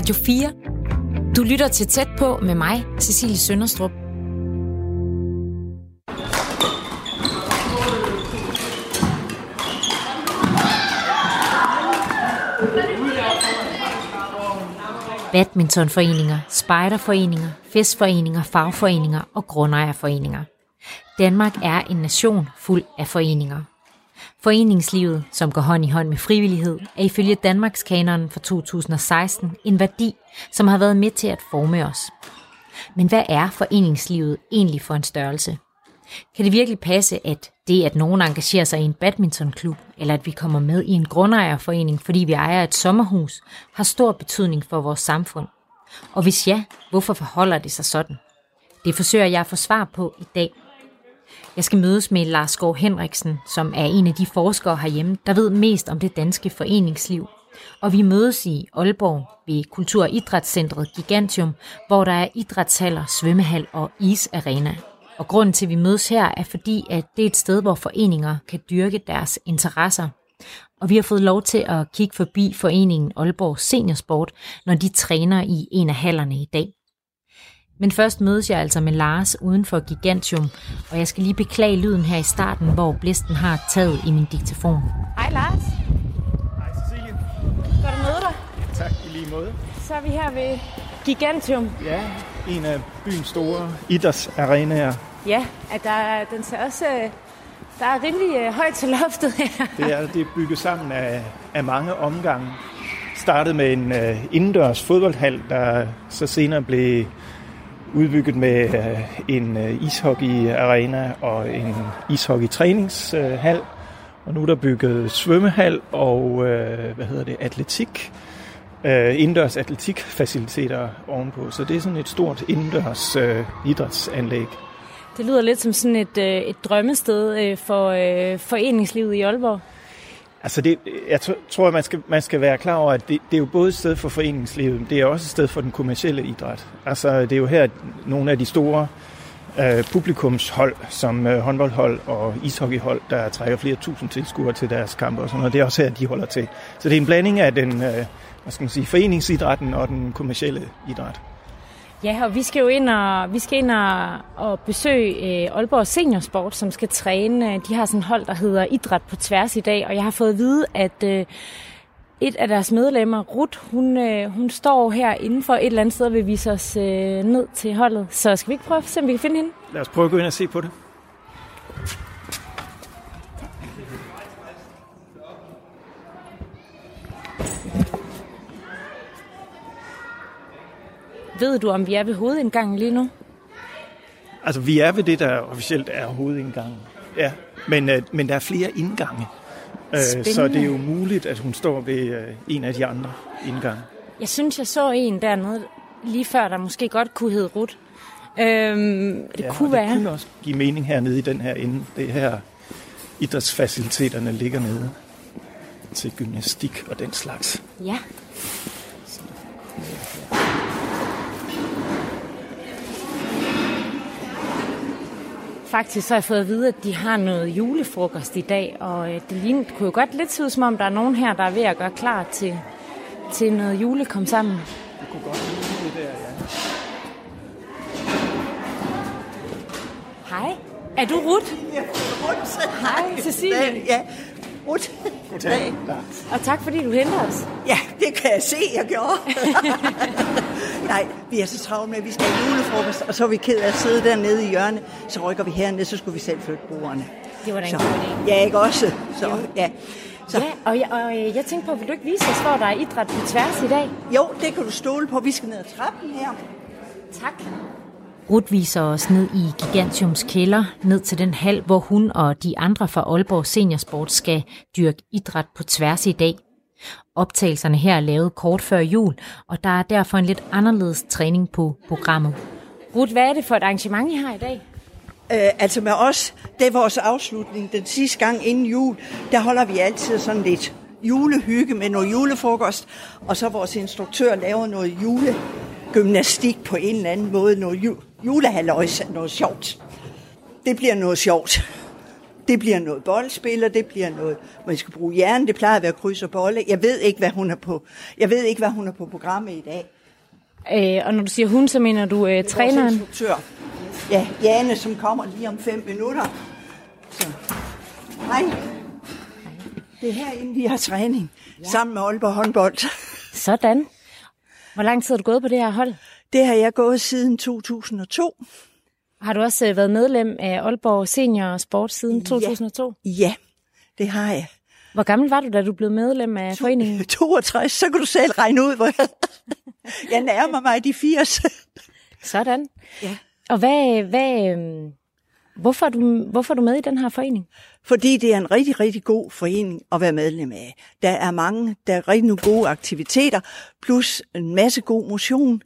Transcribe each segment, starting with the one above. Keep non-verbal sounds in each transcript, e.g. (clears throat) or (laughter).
Radio 4. Du lytter til Tæt på med mig, Cecilie Sønderstrup. Badmintonforeninger, spejderforeninger, festforeninger, fagforeninger og grundejerforeninger. Danmark er en nation fuld af foreninger. Foreningslivet, som går hånd i hånd med frivillighed, er ifølge Danmarks kanon fra 2016 en værdi, som har været med til at forme os. Men hvad er foreningslivet egentlig for en størrelse? Kan det virkelig passe, at det, at nogen engagerer sig i en badmintonklub, eller at vi kommer med i en grundejerforening, fordi vi ejer et sommerhus, har stor betydning for vores samfund? Og hvis ja, hvorfor forholder det sig sådan? Det forsøger jeg at få svar på i dag. Jeg skal mødes med Lars Skov Henriksen, som er en af de forskere herhjemme, der ved mest om det danske foreningsliv. Og vi mødes i Aalborg ved Kultur- og Idrætscentret Gigantium, hvor der er idrætshaller, svømmehal og isarena. Og grunden til, at vi mødes her, er fordi, at det er et sted, hvor foreninger kan dyrke deres interesser. Og vi har fået lov til at kigge forbi foreningen Aalborg Seniorsport, når de træner i en af hallerne i dag. Men først mødes jeg altså med Lars uden for Gigantium, og jeg skal lige beklage lyden her i starten, hvor blæsten har taget i min diktafon. Hej Lars. Hej Cecilie. Godt at møde dig. Tak i lige måde. Så er vi her ved Gigantium. Ja, en af byens store idrætsarenaer. Ja, at der, den ser også... øh, Der er rimelig øh, højt til loftet her. Det er, det er bygget sammen af, af mange omgange. Startede med en uh, indendørs fodboldhal, der så senere blev udbygget med øh, en ishockeyarena ishockey-arena og en ishockey-træningshal. Og nu er der bygget svømmehal og øh, hvad hedder det, atletik, indendørs atletikfaciliteter ovenpå. Så det er sådan et stort indendørs idrætsanlæg. Det lyder lidt som sådan et, et drømmested for foreningslivet i Aalborg. Altså det, jeg tror, at man skal, man skal være klar over, at det, det er jo både et sted for foreningslivet, men det er også et sted for den kommercielle idræt. Altså det er jo her, at nogle af de store øh, publikumshold, som øh, håndboldhold og ishockeyhold, der trækker flere tusind tilskuere til deres kampe og sådan noget, det er også her, de holder til. Så det er en blanding af den, øh, hvad skal man sige, foreningsidrætten og den kommercielle idræt. Ja, og vi skal jo ind og, vi skal ind og, og besøge øh, Aalborg Seniorsport, som skal træne. De har sådan et hold, der hedder Idræt på tværs i dag, og jeg har fået at vide, at øh, et af deres medlemmer, Ruth, hun, øh, hun står her inden for et eller andet sted og vil vise os øh, ned til holdet. Så skal vi ikke prøve at se, om vi kan finde hende? Lad os prøve at gå ind og se på det. Ved du, om vi er ved hovedindgangen lige nu? Altså vi er ved det, der officielt er hovedindgangen. Ja, men, øh, men der er flere indgange. Øh, Spændende. Så det er jo muligt, at hun står ved øh, en af de andre indgange. Jeg synes, jeg så en dernede lige før, der måske godt kunne hedde Ruth. Øhm, det Ja, kunne og være. Det kunne også give mening hernede i den her ende. Det her idrætsfaciliteterne ligger nede til gymnastik og den slags. Ja. Faktisk så har jeg fået at vide, at de har noget julefrokost i dag, og øh, det ligner, det kunne jo godt lidt se ud, som om der er nogen her, der er ved at gøre klar til, til noget julekom sammen. Det kunne godt ligne det der, ja. Hej. Er du Ruth? Hej, (laughs) Cecilie. Ja, Ruth. Goddag. Og tak fordi du henter os. Ja, det kan jeg se, jeg gjorde. (laughs) Nej, vi er så travlt med, at vi skal have julefrokost, og så er vi ked af at sidde dernede i hjørnet. Så rykker vi herned, så skulle vi selv flytte bordene. Det var da en Så, god idé. ja, ikke også? Så, ja. Så, Ja, og, jeg, og øh, jeg tænkte på, vil du ikke vise os, hvor der er idræt på tværs i dag? Jo, det kan du stole på. Vi skal ned ad trappen her. Tak. Rut viser os ned i Gigantiums kælder, ned til den hal, hvor hun og de andre fra Aalborg Seniorsport skal dyrke idræt på tværs i dag. Optagelserne her er lavet kort før jul, og der er derfor en lidt anderledes træning på programmet. Rut, hvad er det for et arrangement, I har i dag? Øh, altså med os, det er vores afslutning. Den sidste gang inden jul, der holder vi altid sådan lidt julehygge med noget julefrokost, og så vores instruktør laver noget julegymnastik på en eller anden måde, noget ju- julehalløjs, noget sjovt. Det bliver noget sjovt. Det bliver noget boldspil, og det bliver noget, man skal bruge hjernen. Det plejer at være kryds og bolle. Jeg ved ikke, hvad hun er på. Jeg ved ikke, hvad hun er på programmet i dag. Øh, og når du siger hun, så mener du øh, træneren? Instruktør. Ja, Jane, som kommer lige om fem minutter. Så. Hej. Det er herinde, vi har træning. Ja. Sammen med Aalborg håndbold. Sådan. Hvor lang tid har du gået på det her hold? Det har jeg gået siden 2002. Har du også øh, været medlem af Aalborg Senior Sport siden 2002? Ja, det har jeg. Hvor gammel var du, da du blev medlem af foreningen? (laughs) 62, så kan du selv regne ud, hvor jeg... (laughs) jeg nærmer mig de 80. (laughs) Sådan. Ja. Og hvad, hvad, øhm, hvorfor, er du, hvorfor er du med i den her forening? Fordi det er en rigtig, rigtig god forening at være medlem af. Der er mange, der er rigtig nogle gode aktiviteter, plus en masse god motion,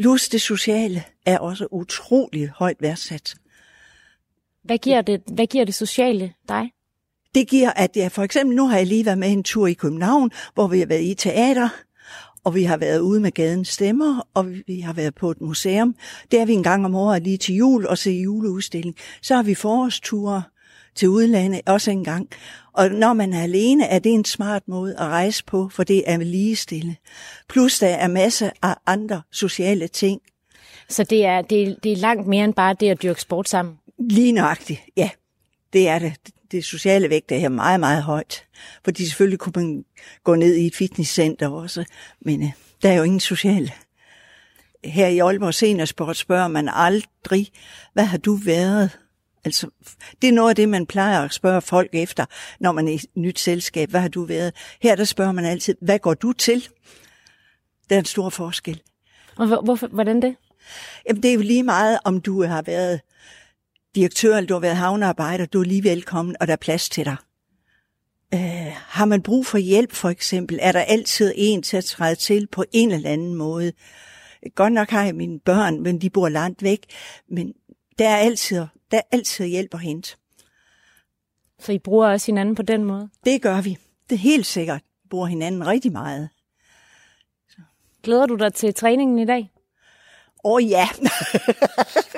plus det sociale er også utrolig højt værdsat. Hvad giver det, hvad giver det sociale dig? Det giver, at jeg for eksempel, nu har jeg lige været med en tur i København, hvor vi har været i teater, og vi har været ude med gadens stemmer, og vi har været på et museum. Der er vi en gang om året lige til jul og se juleudstilling. Så har vi forårsture til udlandet også en gang. Og når man er alene, er det en smart måde at rejse på, for det er lige stille. Plus der er masser af andre sociale ting. Så det er, det, er, det er langt mere end bare det at dyrke sport sammen? Lige nøjagtigt, ja. Det er det. Det sociale vægt er her meget, meget højt. Fordi selvfølgelig kunne man gå ned i et fitnesscenter også, men øh, der er jo ingen sociale. Her i Aalborg Seniorsport spørger man aldrig, hvad har du været? Altså, det er noget af det, man plejer at spørge folk efter, når man er i et nyt selskab. Hvad har du været? Her der spørger man altid, hvad går du til? Der er en stor forskel. Og hvor, hvorfor, hvordan det? Jamen, det er jo lige meget, om du har været direktør, eller du har været havnearbejder, du er lige velkommen, og der er plads til dig. Øh, har man brug for hjælp, for eksempel, er der altid en til at træde til på en eller anden måde. Godt nok har jeg mine børn, men de bor langt væk, men der er altid, der er altid hjælp at hente. Så I bruger også hinanden på den måde? Det gør vi. Det er helt sikkert. Vi bruger hinanden rigtig meget. Glæder du dig til træningen i dag? Åh oh, ja.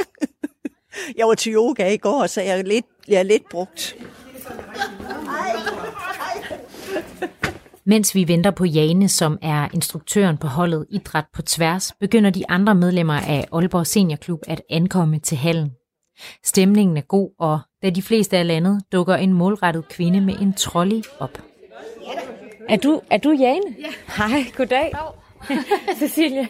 (laughs) jeg var til yoga i går, så jeg er lidt, jeg er lidt brugt. Mens vi venter på Jane, som er instruktøren på holdet Idræt på tværs, begynder de andre medlemmer af Aalborg Seniorklub at ankomme til hallen. Stemningen er god, og da de fleste er landet, dukker en målrettet kvinde med en trolley op. Er du, er du Jane? Ja. Hej, goddag. (laughs) Cecilie.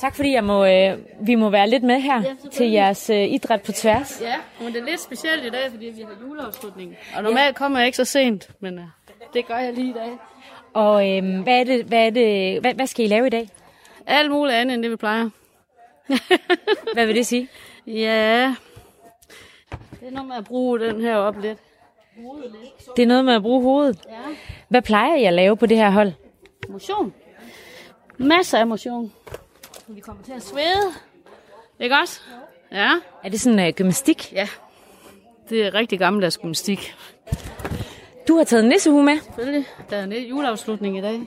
Tak fordi jeg må, øh, vi må være lidt med her selvfølgelig. til jeres øh, idræt på tværs. Ja, men det er lidt specielt i dag, fordi vi har juleafslutning. Og normalt kommer jeg ikke så sent, men uh, det gør jeg lige i dag. Og øh, hvad, er det, hvad, er det, hvad, hvad skal I lave i dag? Alt muligt andet, end det vi plejer. Hvad vil det sige? (laughs) Ja, det er noget med at bruge den her op lidt. Det er noget med at bruge hovedet. Ja. Hvad plejer I at lave på det her hold? Motion. Masser af motion. Vi kommer til at svede. Ikke også? Ja. Er det sådan uh, gymnastik? Ja. Det er rigtig gammeldags gymnastik. Du har taget nissehue med. Selvfølgelig. Der er en juleafslutning i dag.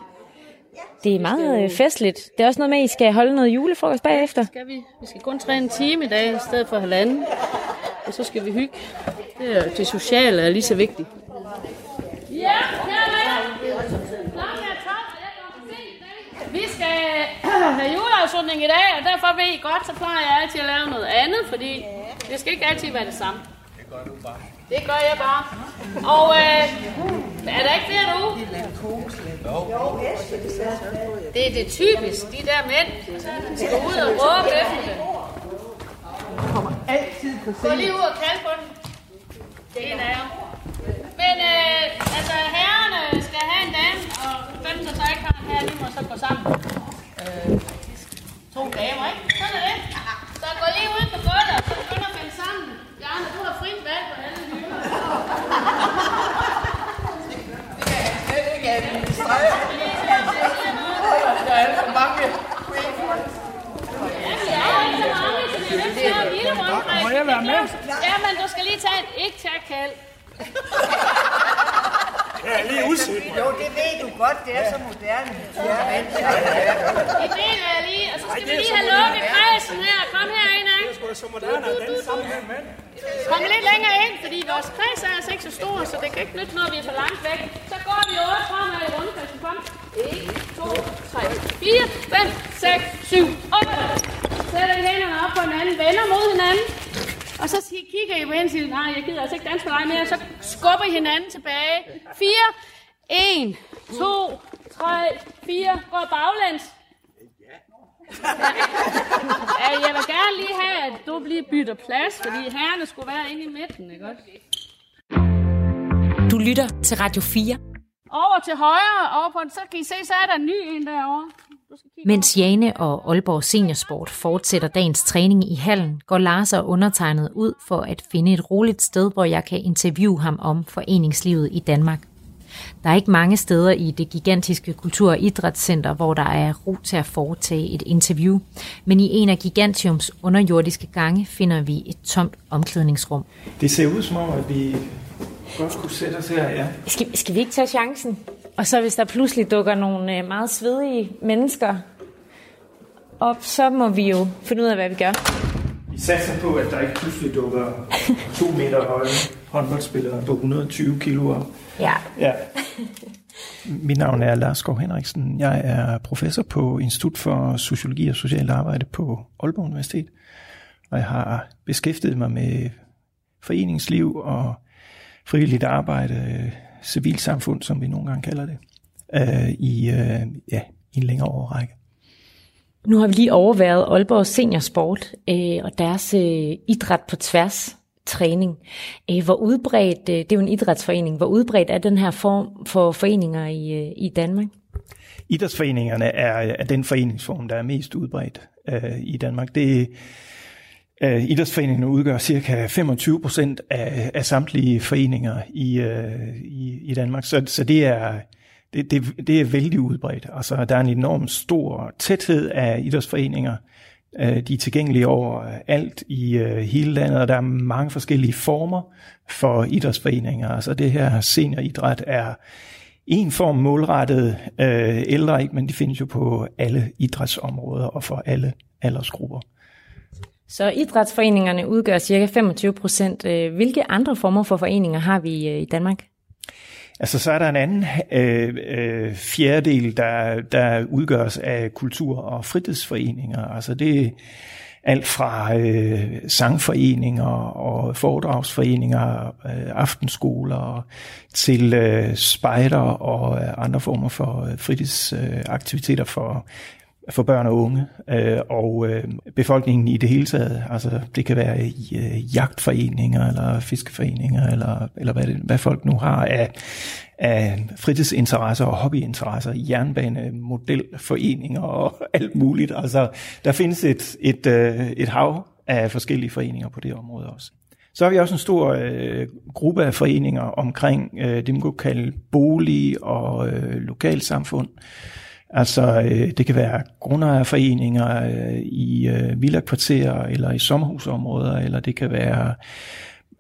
Det er meget øh, festligt. Det er også noget med, at I skal holde noget julefrokost bagefter. Skal vi? Vi skal kun træne en time i dag, i stedet for halvanden. Og så skal vi hygge. Det, er, det sociale er lige så vigtigt. Ja, Vi skal have juleafslutning i dag, og derfor ved I godt, så plejer jeg altid at lave noget andet, fordi det skal ikke altid være det samme. Det gør du bare. Det gør jeg bare. Og øh, er der ikke flere nu? Det er det typisk, de der mænd skal ud og råbe efter det. Gå lige ud og kald på den. Det er en af jer. Men øh, altså, herrerne skal have en dame, og dem, der så ikke har en herre, de må så gå sammen. Øh, to damer, ikke? Sådan er det. Så gå lige ud på gulvet, og så begynder at finde sammen. Bjarne, du har frit valg på alle hylder. Jeg være med? Ja, men du skal lige tage et ikke tage kald. Er lige udsigt. Jo, det ved du godt, det er så moderne. Ja, I deler jeg lige, og så skal vi lige have lukket kredsen her. Kom herind, ikke? Det er så moderne, at den sammen her mand. Kom lidt længere ind, fordi vores kreds er altså ikke så stor, så det kan ikke nytte noget, vi er for langt væk. Så går vi otte fremad i rundkredsen. Kom. 1, 2, 3, 4, 5, 6, 7, 8. Sætter I hænderne op på hinanden, vender mod hinanden. Og så sig- kigger I på hende og siger, nej, jeg gider altså ikke danse med dig mere. Så skubber I hinanden tilbage. 4, 1, 2, 3, 4. Går baglæns. Ja, jeg vil gerne lige have, at du lige bytter plads, fordi herrerne skulle være inde i midten, ikke også? Du lytter til Radio 4, Over til højre, over på den, så kan I se, så er der en ny en derovre. Mens Jane og Aalborg Seniorsport fortsætter dagens træning i hallen, går Lars og undertegnet ud for at finde et roligt sted, hvor jeg kan interviewe ham om foreningslivet i Danmark. Der er ikke mange steder i det gigantiske kultur- og idrætscenter, hvor der er ro til at foretage et interview, men i en af Gigantiums underjordiske gange finder vi et tomt omklædningsrum. Det ser ud som om, at vi godt kunne sætte os her, ja. Skal, skal vi ikke tage chancen? Og så hvis der pludselig dukker nogle øh, meget svedige mennesker op, så må vi jo finde ud af, hvad vi gør. Vi satser på, at der ikke pludselig dukker to meter høje håndboldspillere på 120 kilo op. Ja. Ja. (laughs) Mit navn er Lars Skov Henriksen. Jeg er professor på Institut for Sociologi og Socialt Arbejde på Aalborg Universitet. Og jeg har beskæftiget mig med foreningsliv og frivilligt arbejde, civilsamfund, som vi nogle gange kalder det, øh, i, øh, ja, i en længere overrække. Nu har vi lige overværet Aalborg Seniorsport øh, og deres øh, idræt på tværs træning. Øh, hvor udbredt, øh, det er jo en idrætsforening, hvor udbredt er den her form for foreninger i, øh, i Danmark? Idrætsforeningerne er, er den foreningsform, der er mest udbredt øh, i Danmark. Det øh, Idrætsforeningerne udgør cirka 25 procent af, af samtlige foreninger i, øh, i, i Danmark, så, så det er det, det, det er vældig udbredt. Altså, der er en enorm stor tæthed af idrætsforeninger. Øh, de er tilgængelige over alt i øh, hele landet, og der er mange forskellige former for idrætsforeninger. Altså det her senioridræt er en form målrettet øh, ældre, ikke? men de findes jo på alle idrætsområder og for alle aldersgrupper. Så idrætsforeningerne udgør cirka 25 procent. Øh, hvilke andre former for foreninger har vi øh, i Danmark? Altså så er der en anden øh, øh, fjerdedel, der, der udgøres af kultur- og fritidsforeninger. Altså det er alt fra øh, sangforeninger og foredragsforeninger, øh, aftenskoler til øh, spejder og øh, andre former for øh, fritidsaktiviteter øh, for for børn og unge øh, og øh, befolkningen i det hele taget. Altså det kan være øh, jagtforeninger eller fiskeforeninger eller, eller hvad, det, hvad folk nu har af, af fritidsinteresser og hobbyinteresser, jernbanemodelforeninger og (laughs) alt muligt. Altså der findes et, et, øh, et hav af forskellige foreninger på det område også. Så har vi også en stor øh, gruppe af foreninger omkring øh, det, man kunne kalde bolig og øh, lokalsamfund. Altså, øh, det kan være grundejerforeninger øh, i øh, villakvarterer eller i sommerhusområder, eller det kan være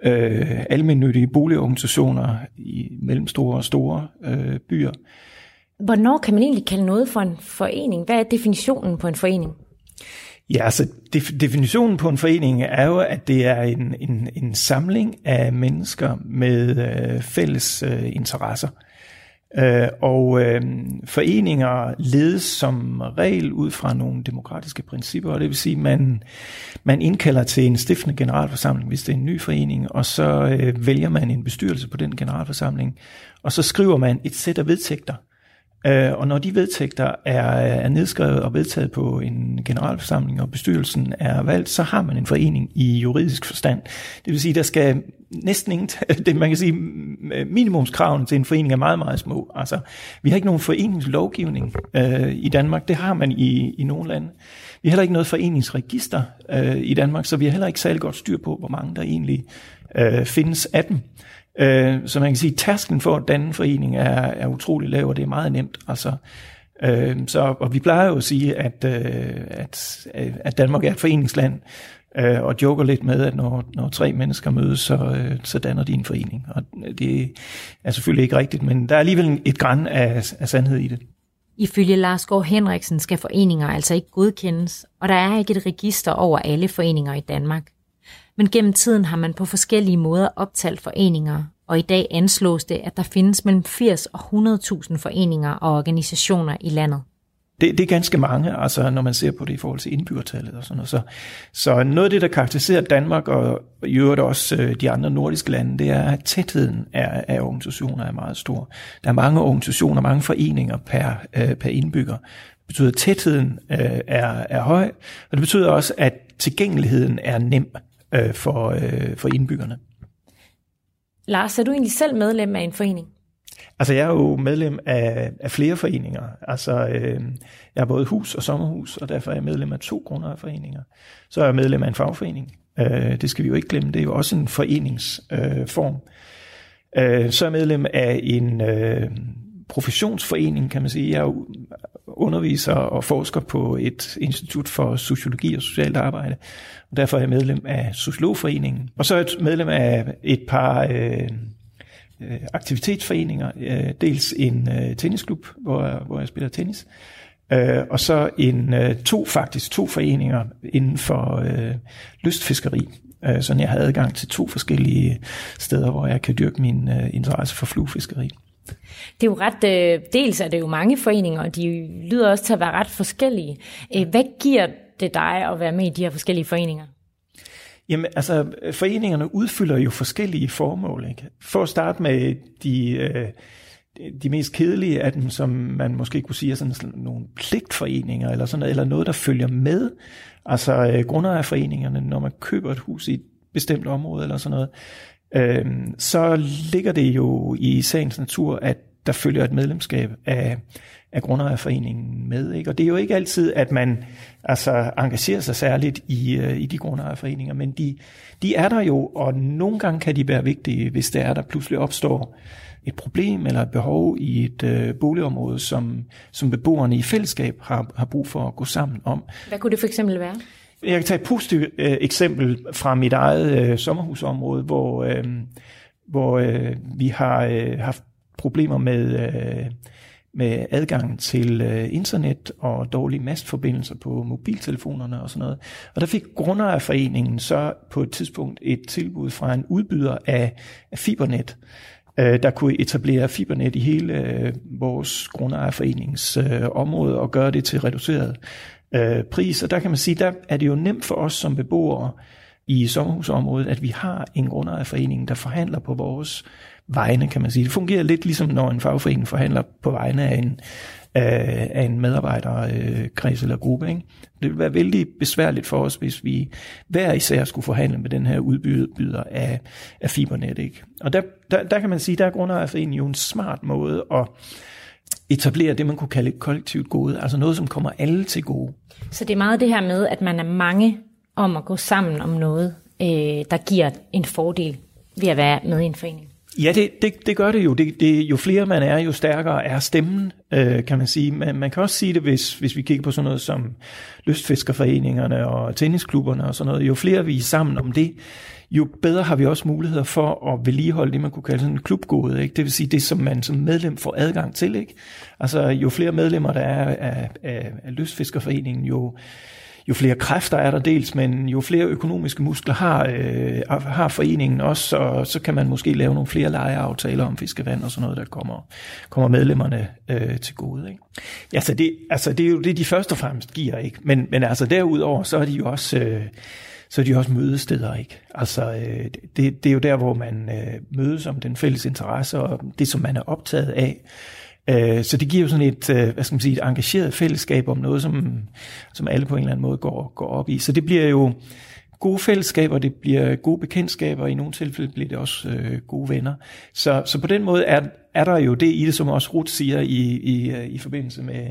øh, almindelige boligorganisationer i mellemstore og store øh, byer. Hvornår kan man egentlig kalde noget for en forening? Hvad er definitionen på en forening? Ja, altså def- definitionen på en forening er jo, at det er en, en, en samling af mennesker med øh, fælles øh, interesser. Øh, Øh, og øh, foreninger ledes som regel ud fra nogle demokratiske principper, og det vil sige, at man, man indkalder til en stiftende generalforsamling, hvis det er en ny forening, og så øh, vælger man en bestyrelse på den generalforsamling, og så skriver man et sæt af vedtægter. Øh, og når de vedtægter er, er nedskrevet og vedtaget på en generalforsamling, og bestyrelsen er valgt, så har man en forening i juridisk forstand. Det vil sige, der skal næsten ingen, det man kan sige, minimumskravene til en forening er meget, meget små. Altså, vi har ikke nogen foreningslovgivning øh, i Danmark, det har man i, i nogle lande. Vi har heller ikke noget foreningsregister øh, i Danmark, så vi har heller ikke særlig godt styr på, hvor mange der egentlig øh, findes af dem. Øh, så man kan sige, at tærsklen for at danne en forening er, er utrolig lav, og det er meget nemt. Altså, øh, så, og vi plejer jo at sige, at, øh, at, at Danmark er et foreningsland, øh, og joker lidt med, at når, når tre mennesker mødes, så, øh, så danner de en forening. Og det er selvfølgelig ikke rigtigt, men der er alligevel et græn af, af sandhed i det. Ifølge Lars Gård Henriksen skal foreninger altså ikke godkendes, og der er ikke et register over alle foreninger i Danmark. Men gennem tiden har man på forskellige måder optalt foreninger, og i dag anslås det, at der findes mellem 80 og 100.000 foreninger og organisationer i landet. Det, det er ganske mange, altså når man ser på det i forhold til indbyggertallet og sådan noget. Så, så noget af det, der karakteriserer Danmark og i øvrigt også øh, de andre nordiske lande, det er, at tætheden af, af organisationer er meget stor. Der er mange organisationer, mange foreninger per, øh, per indbygger. Det betyder, at tætheden øh, er, er høj, og det betyder også, at tilgængeligheden er nem øh, for, øh, for indbyggerne. Lars, er du egentlig selv medlem af en forening? Altså, jeg er jo medlem af, af flere foreninger. Altså, øh, jeg er både hus og sommerhus, og derfor er jeg medlem af to grundejerforeninger. Så er jeg medlem af en fagforening. Øh, det skal vi jo ikke glemme. Det er jo også en foreningsform. Øh, øh, så er jeg medlem af en øh, professionsforening, kan man sige. Jeg er underviser og forsker på et institut for sociologi og socialt arbejde. Og derfor er jeg medlem af Sociologforeningen. Og så er jeg medlem af et par... Øh, øh, aktivitetsforeninger. Øh, dels en øh, tennisklub, hvor, hvor jeg spiller tennis, øh, og så en øh, to faktisk to foreninger inden for øh, lystfiskeri. Øh, så jeg har adgang til to forskellige steder, hvor jeg kan dyrke min øh, interesse for fluefiskeri. Det er jo ret, øh, dels er det jo mange foreninger, og de lyder også til at være ret forskellige. Øh, hvad giver det dig at være med i de her forskellige foreninger? Jamen, altså, foreningerne udfylder jo forskellige formål. Ikke? For at starte med de, øh, de mest kedelige af dem, som man måske kunne sige er sådan, sådan nogle pligtforeninger, eller, sådan noget, eller noget, der følger med. Altså øh, grundejerforeningerne, når man køber et hus i et bestemt område, eller sådan noget, øh, så ligger det jo i sagens natur, at der følger et medlemskab af, af grundejerforeningen med. Ikke? Og det er jo ikke altid, at man altså, engagerer sig særligt i, uh, i de grundejerforeninger, men de, de er der jo, og nogle gange kan de være vigtige, hvis det er, der pludselig opstår et problem eller et behov i et uh, boligområde, som, som beboerne i fællesskab har, har brug for at gå sammen om. Hvad kunne det for eksempel være? Jeg kan tage et positivt uh, eksempel fra mit eget uh, sommerhusområde, hvor, uh, hvor uh, vi har uh, haft problemer med, uh, med adgang til øh, internet og dårlige mastforbindelser på mobiltelefonerne og sådan noget. Og der fik Grundejerforeningen så på et tidspunkt et tilbud fra en udbyder af, af fibernet, øh, der kunne etablere fibernet i hele øh, vores Grundejerforeningens øh, område og gøre det til reduceret øh, pris. Og der kan man sige, der er det jo nemt for os som beboere i sommerhusområdet, at vi har en grundejerforening, der forhandler på vores vegne, kan man sige. Det fungerer lidt ligesom, når en fagforening forhandler på vegne af en, af, af en medarbejderkreds øh, eller gruppe. Ikke? Det ville være vældig besværligt for os, hvis vi hver især skulle forhandle med den her udbyder af, af fibernet. Ikke? Og der, der, der kan man sige, der er grundejerforeningen jo en smart måde at etablere det, man kunne kalde et kollektivt gode, altså noget, som kommer alle til gode. Så det er meget det her med, at man er mange om at gå sammen om noget, øh, der giver en fordel ved at være med i en forening. Ja, det, det, det gør det jo. Det, det, jo flere man er, jo stærkere er stemmen, øh, kan man sige. Man, man kan også sige det, hvis, hvis vi kigger på sådan noget som lystfiskerforeningerne og tennisklubberne og sådan noget. Jo flere vi er sammen om det, jo bedre har vi også muligheder for at vedligeholde det, man kunne kalde sådan en klubgode. Ikke? Det vil sige det, som man som medlem får adgang til. Ikke? Altså jo flere medlemmer der er af, af, af lystfiskerforeningen, jo jo flere kræfter er der dels, men jo flere økonomiske muskler har, øh, har foreningen også, så, så kan man måske lave nogle flere lejeaftaler om fiskevand og sådan noget, der kommer, kommer medlemmerne øh, til gode. Ikke? Ja, så det, altså, det er jo det, de først og fremmest giver, ikke? Men, men altså derudover, så er de jo også... Øh, så er de også mødesteder, ikke? Altså, øh, det, det er jo der, hvor man øh, mødes om den fælles interesse og det, som man er optaget af. Øh, så det giver jo sådan et, øh, hvad skal man sige, et engageret fællesskab om noget, som, som alle på en eller anden måde går, går op i. Så det bliver jo gode fællesskaber, det bliver gode bekendtskaber, og i nogle tilfælde bliver det også øh, gode venner. Så, så på den måde er, er der jo det i det, som også Ruth siger i, i, øh, i forbindelse med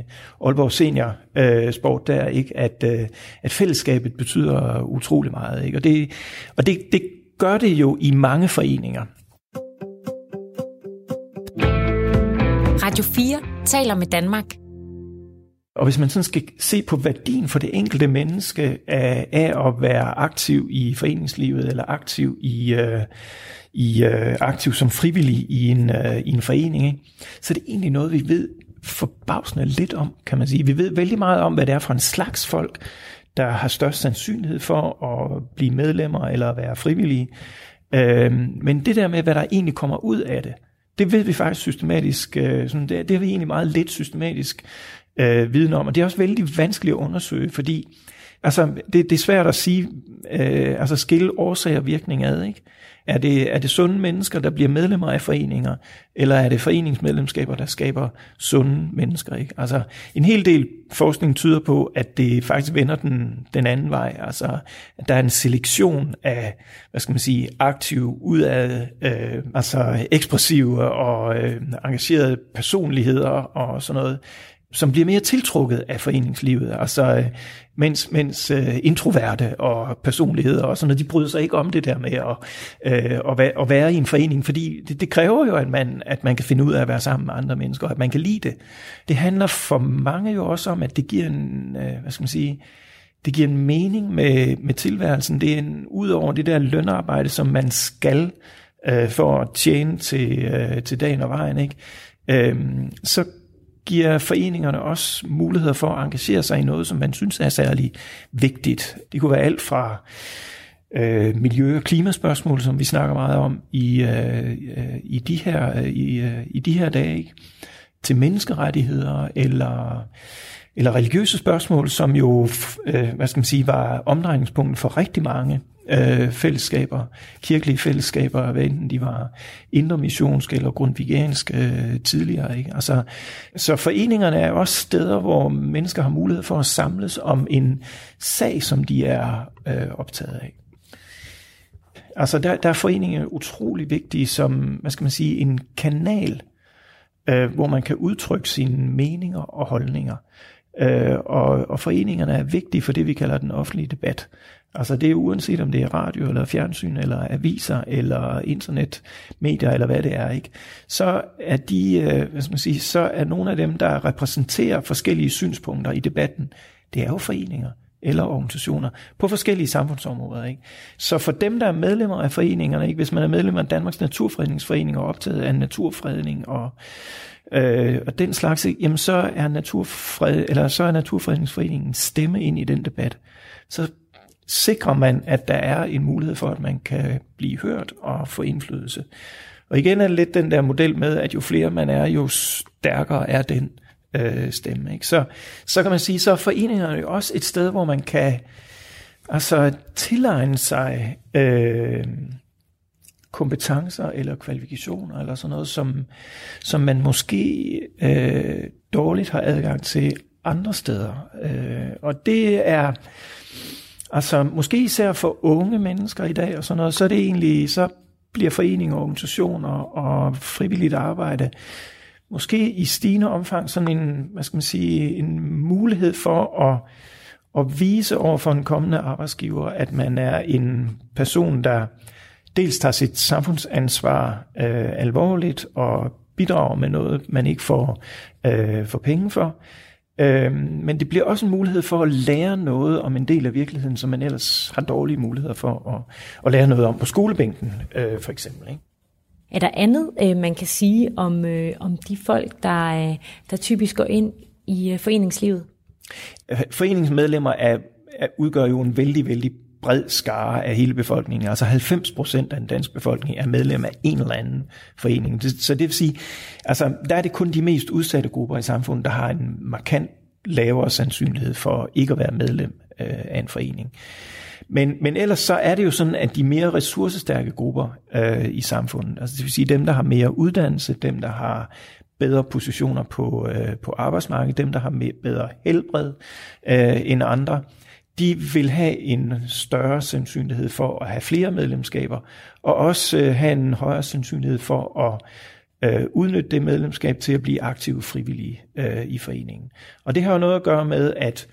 Aalborg Senior øh, Sport, der ikke, at, øh, at fællesskabet betyder utrolig meget. Ikke? Og, det, og det, det gør det jo i mange foreninger. Radio 4 taler med Danmark Og hvis man sådan skal se på værdien for det enkelte menneske af, af at være aktiv i foreningslivet, eller aktiv i, øh, i øh, aktiv som frivillig i en, øh, i en forening, ikke? så er det egentlig noget, vi ved forbavsende lidt om, kan man sige. Vi ved vældig meget om, hvad det er for en slags folk, der har størst sandsynlighed for at blive medlemmer eller være frivillige. Øh, men det der med, hvad der egentlig kommer ud af det, det ved vi faktisk systematisk, øh, sådan, det, det har vi egentlig meget lidt systematisk øh, viden om, og det er også vældig vanskeligt at undersøge, fordi altså, det, det er svært at sige, øh, altså skille årsag og virkning ad, ikke? Er det, er det sunde mennesker, der bliver medlemmer af foreninger, eller er det foreningsmedlemskaber, der skaber sunde mennesker? Ikke? Altså, en hel del forskning tyder på, at det faktisk vender den, den anden vej. Altså, at der er en selektion af, hvad skal man sige, aktive, udad, øh, altså ekspressive og øh, engagerede personligheder og sådan noget, som bliver mere tiltrukket af foreningslivet. Altså, øh, mens, mens øh, introverte og personligheder og sådan noget, de bryder sig ikke om det der med at, uh, at, være, at være i en forening, fordi det, det kræver jo, at man, at man kan finde ud af at være sammen med andre mennesker, og at man kan lide det. Det handler for mange jo også om, at det giver en, hvad skal man sige, det giver en mening med, med tilværelsen. Det er en, ud over det der lønarbejde, som man skal for at tjene til, til dagen og vejen, ikke? Uh, så giver foreningerne også muligheder for at engagere sig i noget, som man synes er særlig vigtigt. Det kunne være alt fra øh, miljø- og klimaspørgsmål, som vi snakker meget om i, øh, øh i, de, her, øh, i, øh, i de her dage, ikke? til menneskerettigheder eller eller religiøse spørgsmål, som jo, øh, hvad skal man sige, var omdrejningspunktet for rigtig mange øh, fællesskaber, kirkelige fællesskaber, hvad enten de var indremissionske eller grundvigianske øh, tidligere. Ikke? Altså, så foreningerne er også steder, hvor mennesker har mulighed for at samles om en sag, som de er øh, optaget af. Altså der, der er foreninger utrolig vigtige som, hvad skal man sige, en kanal, øh, hvor man kan udtrykke sine meninger og holdninger. Øh, og, og foreningerne er vigtige for det, vi kalder den offentlige debat. Altså det er uanset om det er radio eller fjernsyn eller aviser eller internetmedier eller hvad det er, ikke? Så er de, øh, hvad skal man sige, så er nogle af dem, der repræsenterer forskellige synspunkter i debatten, det er jo foreninger eller organisationer på forskellige samfundsområder. Ikke? Så for dem, der er medlemmer af foreningerne, ikke? hvis man er medlem af Danmarks Naturfredningsforening og optaget af naturfredning og øh, og den slags, jamen så er, naturfred, eller så er Naturfredningsforeningen stemme ind i den debat. Så sikrer man, at der er en mulighed for, at man kan blive hørt og få indflydelse. Og igen er det lidt den der model med, at jo flere man er, jo stærkere er den øh, stemme. Ikke? Så, så kan man sige, så er foreningerne jo også et sted, hvor man kan altså tilegne sig øh, kompetencer eller kvalifikationer eller sådan noget, som, som man måske øh, dårligt har adgang til andre steder. Øh, og det er Altså måske især for unge mennesker i dag og sådan noget, så er det egentlig, så bliver foreninger, organisationer og frivilligt arbejde måske i stigende omfang sådan en, hvad skal man sige, en mulighed for at, at vise over for en kommende arbejdsgiver, at man er en person, der dels tager sit samfundsansvar øh, alvorligt og bidrager med noget, man ikke får, øh, får penge for, Øh, men det bliver også en mulighed for at lære noget om en del af virkeligheden, som man ellers har dårlige muligheder for at, at lære noget om på skolebænken, øh, for eksempel. Ikke? Er der andet, øh, man kan sige om, øh, om de folk, der, øh, der typisk går ind i øh, foreningslivet? Øh, foreningsmedlemmer er, er, udgør jo en vældig, vældig bred skare af hele befolkningen. Altså 90 procent af den danske befolkning er medlem af en eller anden forening. Så det vil sige, altså der er det kun de mest udsatte grupper i samfundet, der har en markant lavere sandsynlighed for ikke at være medlem øh, af en forening. Men, men ellers så er det jo sådan, at de mere ressourcestærke grupper øh, i samfundet, altså det vil sige dem, der har mere uddannelse, dem, der har bedre positioner på, øh, på arbejdsmarkedet, dem, der har mere, bedre helbred øh, end andre, de vil have en større sandsynlighed for at have flere medlemskaber, og også øh, have en højere sandsynlighed for at øh, udnytte det medlemskab til at blive aktive frivillige øh, i foreningen. Og det har jo noget at gøre med, at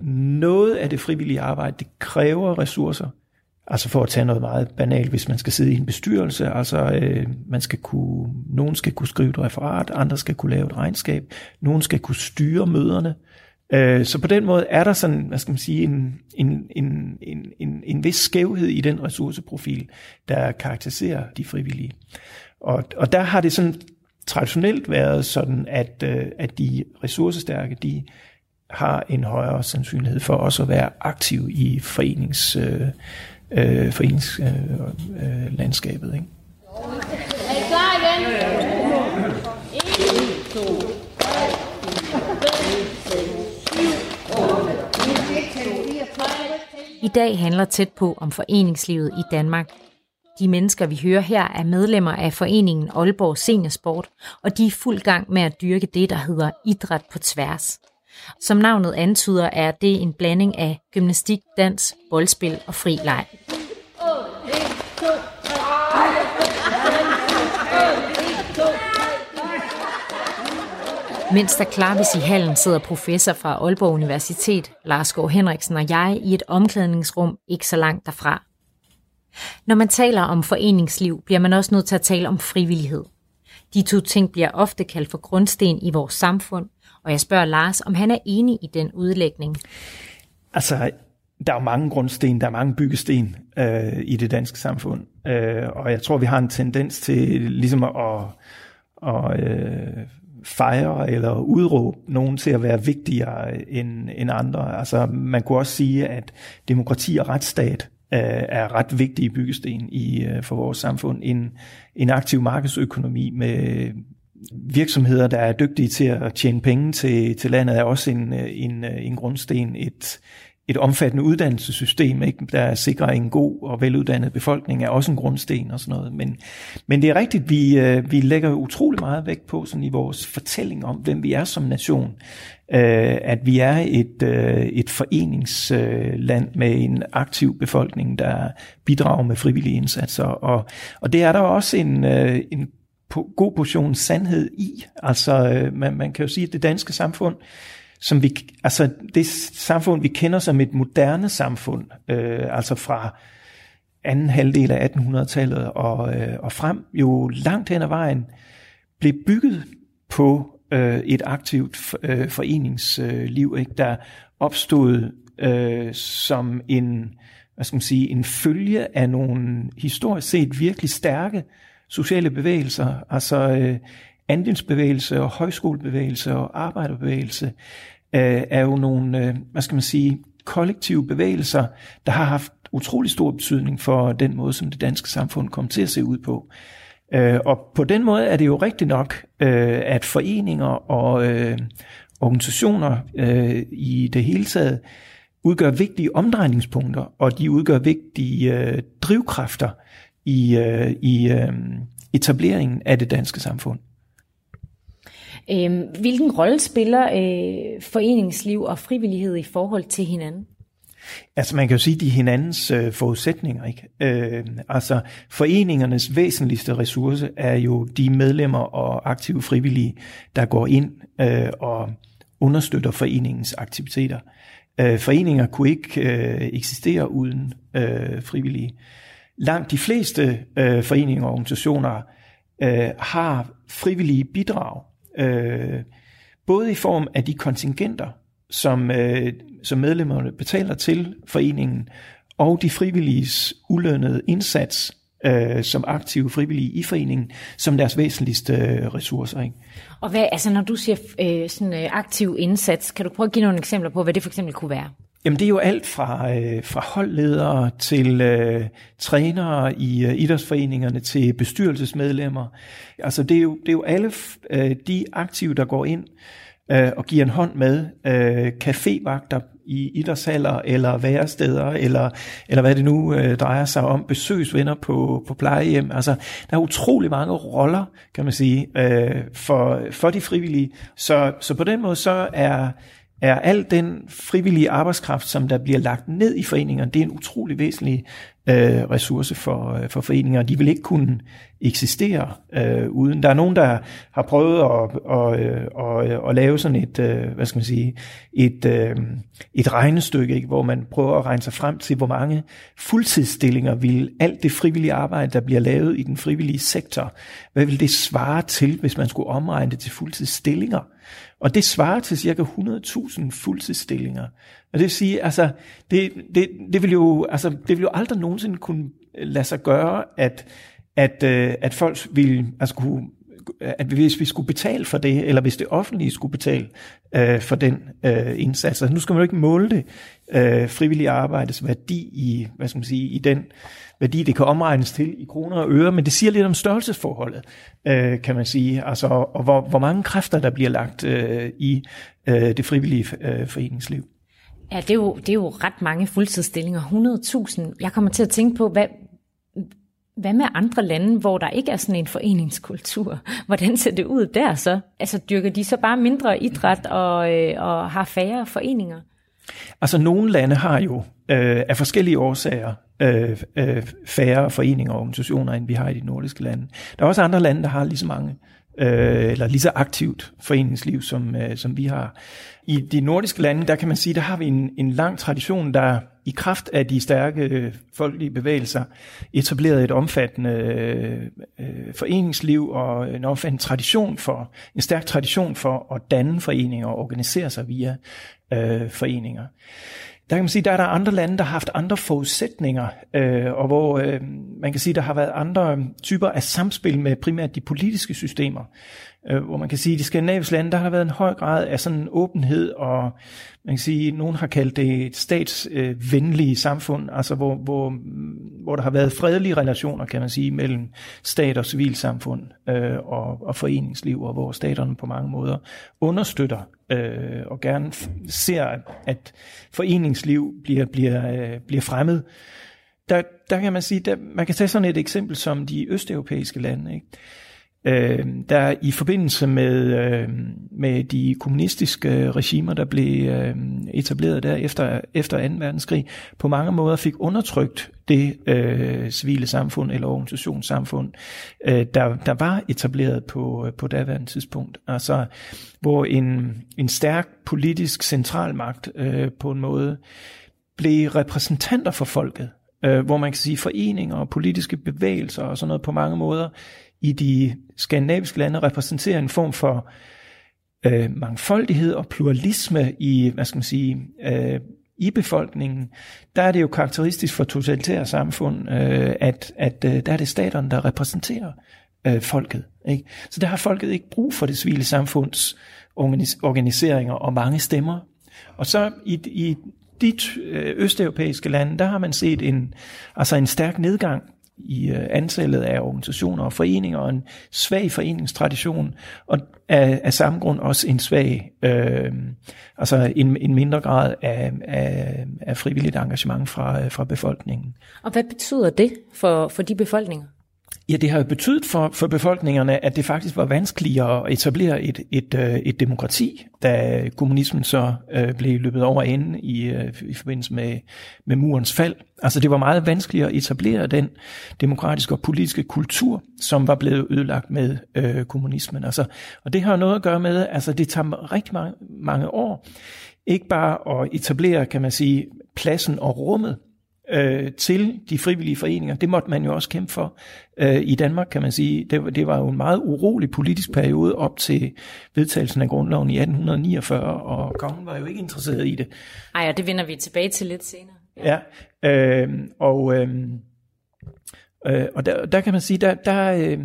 noget af det frivillige arbejde, det kræver ressourcer. Altså for at tage noget meget banalt, hvis man skal sidde i en bestyrelse, altså øh, man skal kunne, nogen skal kunne skrive et referat, andre skal kunne lave et regnskab, nogen skal kunne styre møderne. Øh, så på den måde er der sådan, hvad skal man sige, en, en, en, en, en, en vis skævhed i den ressourceprofil, der karakteriserer de frivillige. Og, og der har det sådan traditionelt været sådan, at, øh, at de ressourcestærke, de har en højere sandsynlighed for også at være aktiv i forenings, øh, øh, foreningslandskabet. Øh, øh, ikke? Er I klar igen? 1, 2, I dag handler tæt på om foreningslivet i Danmark. De mennesker, vi hører her, er medlemmer af foreningen Aalborg Seniorsport, og de er fuld gang med at dyrke det, der hedder idræt på tværs. Som navnet antyder, er det en blanding af gymnastik, dans, boldspil og fri leg. Mens der klappes i hallen, sidder professor fra Aalborg Universitet, Lars Gård Henriksen og jeg i et omklædningsrum ikke så langt derfra. Når man taler om foreningsliv, bliver man også nødt til at tale om frivillighed. De to ting bliver ofte kaldt for grundsten i vores samfund, og jeg spørger Lars, om han er enig i den udlægning. Altså, der er jo mange grundsten, der er mange byggesten øh, i det danske samfund, øh, og jeg tror, vi har en tendens til ligesom at, at øh, fejre eller udråbe nogen til at være vigtigere end, end andre. Altså, man kunne også sige, at demokrati og retsstat øh, er ret vigtige byggesten i, øh, for vores samfund. En, en aktiv markedsøkonomi med virksomheder, der er dygtige til at tjene penge til, til landet, er også en, en, en grundsten. Et, et omfattende uddannelsessystem, ikke, der sikrer en god og veluddannet befolkning, er også en grundsten og sådan noget. Men, men det er rigtigt, vi, øh, vi lægger utrolig meget vægt på sådan i vores fortælling om, hvem vi er som nation, øh, at vi er et, øh, et foreningsland med en aktiv befolkning, der bidrager med frivillige indsatser. Og, og det er der også en, øh, en god portion sandhed i. Altså øh, man, man kan jo sige, at det danske samfund, som vi, altså det samfund, vi kender som et moderne samfund, øh, altså fra anden halvdel af 1800-tallet og, øh, og frem, jo langt hen ad vejen blev bygget på øh, et aktivt øh, foreningsliv, øh, ikke, der opstod øh, som en, hvad skal man sige, en følge af nogle historisk set virkelig stærke sociale bevægelser, altså øh, andelsbevægelse og højskolebevægelse og arbejderbevægelse, øh, er jo nogle, øh, hvad skal man sige, kollektive bevægelser, der har haft utrolig stor betydning for den måde, som det danske samfund kom til at se ud på. Øh, og på den måde er det jo rigtigt nok, øh, at foreninger og øh, organisationer øh, i det hele taget udgør vigtige omdrejningspunkter, og de udgør vigtige øh, drivkræfter i, øh, i øh, etableringen af det danske samfund. Øh, hvilken rolle spiller øh, foreningsliv og frivillighed i forhold til hinanden? Altså man kan jo sige, de er hinandens øh, forudsætninger. Ikke? Øh, altså foreningernes væsentligste ressource er jo de medlemmer og aktive frivillige, der går ind øh, og understøtter foreningens aktiviteter. Øh, foreninger kunne ikke øh, eksistere uden øh, frivillige. Langt de fleste øh, foreninger og organisationer øh, har frivillige bidrag øh, både i form af de kontingenter, som, øh, som medlemmerne betaler til foreningen, og de frivilliges ulønnede indsats øh, som aktive frivillige i foreningen, som deres væsentligste øh, ressourcer. Ikke? Og hvad, altså når du siger øh, sådan øh, aktiv indsats, kan du prøve at give nogle eksempler på, hvad det for eksempel kunne være? Jamen det er jo alt fra, øh, fra holdledere til øh, trænere i øh, idrætsforeningerne til bestyrelsesmedlemmer. Altså det er jo, det er jo alle øh, de aktive, der går ind øh, og giver en hånd med. Øh, cafévagter i idrætshaller eller væresteder, eller, eller hvad det nu øh, drejer sig om, besøgsvenner på, på plejehjem. Altså, der er utrolig mange roller, kan man sige, øh, for, for de frivillige. Så, så på den måde så er er al den frivillige arbejdskraft, som der bliver lagt ned i foreningerne, det er en utrolig væsentlig øh, ressource for, øh, for foreninger. De vil ikke kunne eksistere øh, uden. Der er nogen, der har prøvet at, at, at, at, at lave sådan et, øh, hvad skal man sige, et, øh, et regnestykke, ikke, hvor man prøver at regne sig frem til, hvor mange fuldtidsstillinger vil alt det frivillige arbejde, der bliver lavet i den frivillige sektor, hvad vil det svare til, hvis man skulle omregne det til fuldtidsstillinger? Og det svarer til cirka 100.000 fuldtidsstillinger. Og det vil sige, altså, det, det, det, vil jo, altså, det vil jo aldrig nogensinde kunne øh, lade sig gøre, at, at, øh, at folk vil, altså, kunne, at hvis vi skulle betale for det, eller hvis det offentlige skulle betale øh, for den øh, indsats. Altså, nu skal man jo ikke måle det øh, frivillige arbejdes værdi i, hvad skal man sige, i den værdi, det kan omregnes til i kroner og øre, men det siger lidt om størrelsesforholdet, øh, kan man sige, altså, og hvor, hvor mange kræfter, der bliver lagt øh, i øh, det frivillige øh, foreningsliv. Ja, det er, jo, det er jo ret mange fuldtidsstillinger, 100.000. Jeg kommer til at tænke på, hvad, hvad med andre lande, hvor der ikke er sådan en foreningskultur? (laughs) Hvordan ser det ud der så? Altså dyrker de så bare mindre idræt og, øh, og har færre foreninger? Altså nogle lande har jo øh, af forskellige årsager øh, øh, færre foreninger og organisationer, end vi har i de nordiske lande. Der er også andre lande, der har lige så mange øh, eller lige så aktivt foreningsliv, som, øh, som vi har. I de nordiske lande, der kan man sige, der har vi en, en lang tradition, der i kraft af de stærke øh, folkelige bevægelser etableret et omfattende øh, øh foreningsliv og en omfattende tradition for, en stærk tradition for at danne foreninger og organisere sig via øh, foreninger der kan man sige, der er der andre lande, der har haft andre forudsætninger, øh, og hvor øh, man kan sige, der har været andre typer af samspil med primært de politiske systemer. Øh, hvor man kan sige, at i de skandinaviske lande, der har der været en høj grad af sådan åbenhed, og man kan sige, nogen har kaldt det et statsvenlige øh, samfund, altså hvor, hvor, hvor der har været fredelige relationer, kan man sige, mellem stat og civilsamfund øh, og, og foreningsliv, og hvor staterne på mange måder understøtter øh, og gerne ser, at foreningsliv bliver, bliver, øh, bliver fremmet. Der, der kan man sige, der, man kan tage sådan et eksempel som de østeuropæiske lande. Ikke? Øh, der i forbindelse med, øh, med de kommunistiske regimer, der blev øh, etableret der efter, efter 2. verdenskrig, på mange måder fik undertrykt det øh, civile samfund eller organisationssamfund, øh, der, der var etableret på, øh, på daværende tidspunkt. Altså, hvor en, en stærk politisk centralmagt øh, på en måde blev repræsentanter for folket, øh, hvor man kan sige foreninger og politiske bevægelser og sådan noget på mange måder i de skandinaviske lande repræsenterer en form for øh, mangfoldighed og pluralisme i, hvad skal man sige, øh, i befolkningen, der er det jo karakteristisk for totalitære samfund, øh, at, at øh, der er det staterne, der repræsenterer øh, folket. Ikke? Så der har folket ikke brug for det civile samfunds organis- organiseringer og mange stemmer. Og så i, i de øh, østeuropæiske lande, der har man set en, altså en stærk nedgang i øh, antallet af organisationer og foreninger, og en svag foreningstradition, og af, af samme grund også en svag, øh, altså en, en mindre grad af, af, af frivilligt engagement fra, øh, fra befolkningen. Og hvad betyder det for, for de befolkninger? Ja, det har jo betydet for, for befolkningerne, at det faktisk var vanskeligere at etablere et, et, øh, et demokrati, da kommunismen så øh, blev løbet over ende i, øh, i forbindelse med, med murens fald. Altså det var meget vanskeligere at etablere den demokratiske og politiske kultur, som var blevet ødelagt med øh, kommunismen. Altså, og det har noget at gøre med, altså det tager rigtig mange, mange år, ikke bare at etablere, kan man sige, pladsen og rummet øh, til de frivillige foreninger. Det måtte man jo også kæmpe for øh, i Danmark, kan man sige. Det, det var jo en meget urolig politisk periode op til vedtagelsen af grundloven i 1849, og kongen var jo ikke interesseret i det. Ej, og det vender vi tilbage til lidt senere. Ja, ja øh, og, øh, øh, og der, der kan man sige, der, der, øh,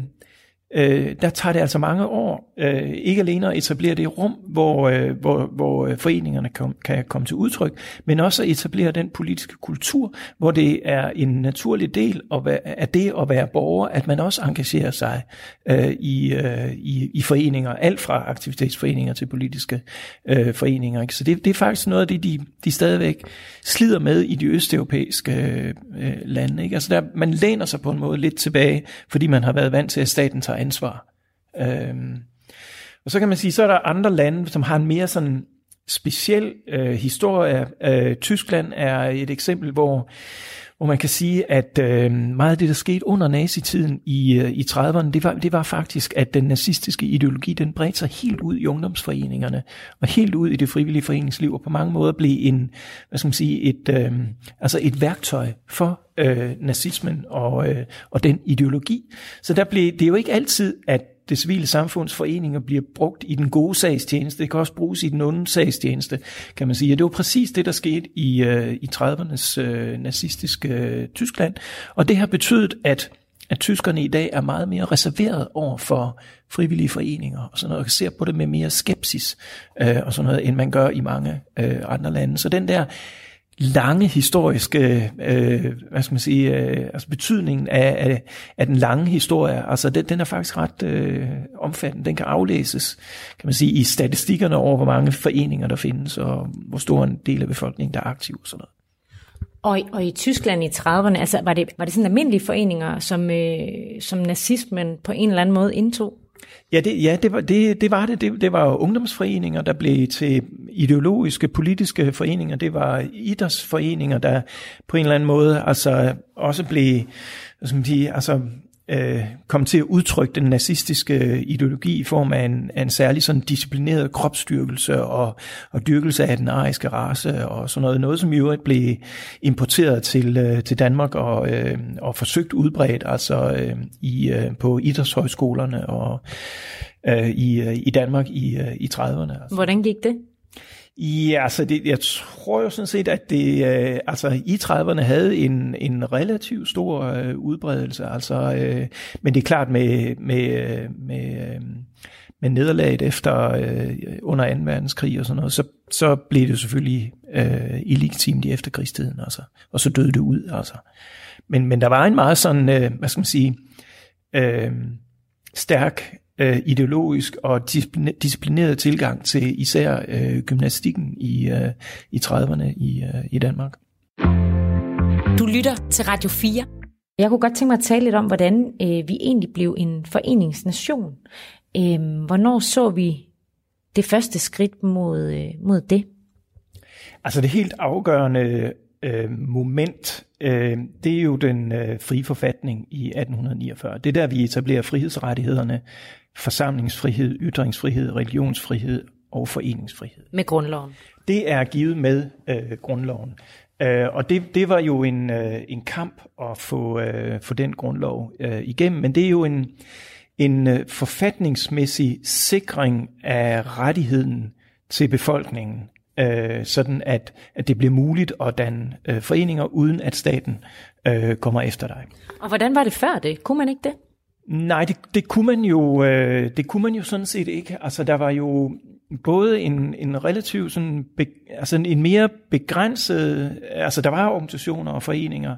øh, der tager det altså mange år, øh, ikke alene at etablere det rum, hvor, øh, hvor, hvor øh, foreningerne kom, kan komme til udtryk, men også at etablere den politiske kultur, hvor det er en naturlig del af, af det at være borger, at man også engagerer sig øh, i, øh, i, i foreninger, alt fra aktivitetsforeninger til politiske øh, foreninger. Ikke? Så det, det er faktisk noget af det, de, de stadigvæk slider med i de østeuropæiske øh, lande. Ikke? Altså der, man læner sig på en måde lidt tilbage, fordi man har været vant til, at staten tager ansvar. Øhm, og så kan man sige, så er der andre lande, som har en mere sådan speciel øh, historie. Øh, Tyskland er et eksempel, hvor hvor man kan sige, at øh, meget af det, der skete under nazitiden i, øh, i 30'erne, det var, det var faktisk, at den nazistiske ideologi, den bredte sig helt ud i ungdomsforeningerne, og helt ud i det frivillige foreningsliv, og på mange måder blev en, hvad skal man sige, et, øh, altså et værktøj for øh, nazismen og, øh, og den ideologi. Så der blev, det er jo ikke altid, at det civile samfunds foreninger bliver brugt i den gode sagstjeneste. Det kan også bruges i den onde sagstjeneste, kan man sige. Og det var præcis det, der skete i, øh, i 30'ernes øh, nazistiske øh, Tyskland. Og det har betydet, at at tyskerne i dag er meget mere reserveret over for frivillige foreninger og sådan noget, og ser på det med mere skepsis øh, og sådan noget, end man gør i mange øh, andre lande. Så den der lange historiske, øh, hvad skal man sige, øh, altså betydningen af, af, af den lange historie, altså den, den er faktisk ret øh, omfattende. Den kan aflæses, kan man sige, i statistikkerne over, hvor mange foreninger der findes, og hvor stor en del af befolkningen, der er aktiv og sådan noget. Og, og i Tyskland i 30'erne, altså var det, var det sådan almindelige foreninger, som, øh, som nazismen på en eller anden måde indtog? Ja, det, ja, det, var, det, det var det. det. Det var ungdomsforeninger, der blev til ideologiske, politiske foreninger. Det var idrætsforeninger, der på en eller anden måde altså også blev, som de, altså øh, kom til at udtrykke den nazistiske øh, ideologi i form af en, af en særlig sådan disciplineret kropsstyrkelse og, og dyrkelse af den ariske race og sådan noget. Noget, som i øvrigt blev importeret til, øh, til Danmark og, øh, og forsøgt udbredt altså øh, i, øh, på idrætshøjskolerne og øh, i, øh, i Danmark i, øh, i 30'erne. Altså. Hvordan gik det? Ja, altså det, jeg tror jo sådan set, at det, øh, altså i 30'erne havde en, en relativt stor øh, udbredelse, altså, øh, men det er klart med, med, øh, med, øh, med nederlaget efter øh, under 2. verdenskrig og sådan noget, så, så blev det selvfølgelig øh, illegitimt i efterkrigstiden, altså, og så døde det ud, altså. Men, men der var en meget sådan, øh, hvad skal man sige, øh, stærk øh, ideologisk og disciplineret tilgang til især øh, gymnastikken i, øh, i 30'erne i, øh, i Danmark. Du lytter til Radio 4. Jeg kunne godt tænke mig at tale lidt om, hvordan øh, vi egentlig blev en foreningsnation. Øh, hvornår så vi det første skridt mod, øh, mod det? Altså det helt afgørende øh, moment, øh, det er jo den øh, frie forfatning i 1849. Det er der, vi etablerer frihedsrettighederne forsamlingsfrihed, ytringsfrihed, religionsfrihed og foreningsfrihed. Med grundloven? Det er givet med øh, grundloven. Øh, og det, det var jo en, øh, en kamp at få, øh, få den grundlov øh, igennem, men det er jo en, en øh, forfatningsmæssig sikring af rettigheden til befolkningen, øh, sådan at, at det bliver muligt at danne øh, foreninger, uden at staten øh, kommer efter dig. Og hvordan var det før det? Kunne man ikke det? Nej, det, det, kunne man jo, øh, det kunne man jo sådan set ikke. Altså, der var jo både en, en relativ sådan, be, altså en mere begrænset, altså der var organisationer og foreninger,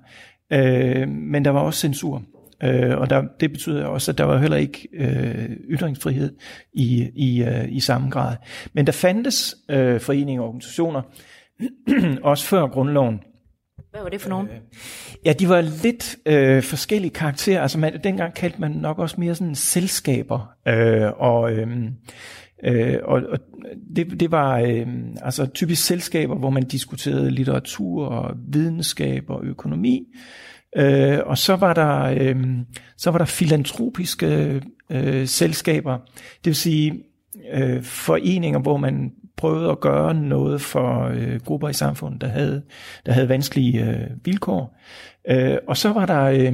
øh, men der var også censur. Øh, og der, det betyder også, at der var heller ikke øh, ytringsfrihed i, i, øh, i samme grad. Men der fandtes øh, foreninger og organisationer, (clears throat) også før grundloven, hvad var det for nogen? Øh, ja, de var lidt øh, forskellige karakterer. Altså man, dengang kaldte man nok også mere sådan selskaber. Øh, og, øh, øh, og, og det, det var øh, altså typisk selskaber, hvor man diskuterede litteratur og videnskab og økonomi. Øh, og så var der øh, så var der filantropiske øh, selskaber, det vil sige øh, foreninger, hvor man prøvede at gøre noget for øh, grupper i samfundet, der havde, der havde vanskelige øh, vilkår. Øh, og så var der øh,